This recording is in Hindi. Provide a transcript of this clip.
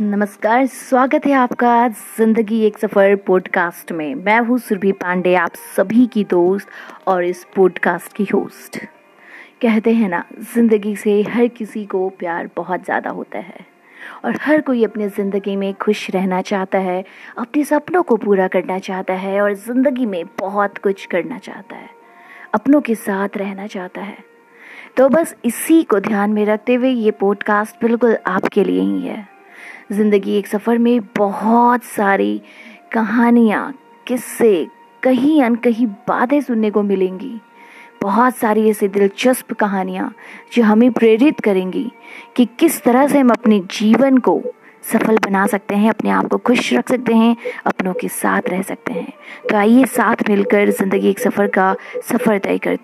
नमस्कार, स्वागत है आपका ज़िंदगी एक सफ़र पॉडकास्ट में। मैं हूँ सुरभि पांडे, आप सभी की दोस्त और इस पॉडकास्ट की होस्ट कहते हैं ना, ज़िंदगी से हर किसी को प्यार बहुत ज़्यादा होता है और हर कोई अपनी ज़िंदगी में खुश रहना चाहता है, अपने सपनों को पूरा करना चाहता है और ज़िंदगी में बहुत कुछ करना चाहता है, अपनों के साथ रहना चाहता है। तो बस इसी को ध्यान में रखते हुए ये पॉडकास्ट बिल्कुल आपके लिए ही है। ज़िंदगी एक सफ़र में बहुत सारी कहानियाँ, किस्से, कहीं अन कहीं बातें सुनने को मिलेंगी। बहुत सारी ऐसी दिलचस्प कहानियाँ जो हमें प्रेरित करेंगी कि किस तरह से हम अपने जीवन को सफल बना सकते हैं, अपने आप को खुश रख सकते हैं, अपनों के साथ रह सकते हैं। तो आइए साथ मिलकर ज़िंदगी एक सफ़र का सफ़र तय करते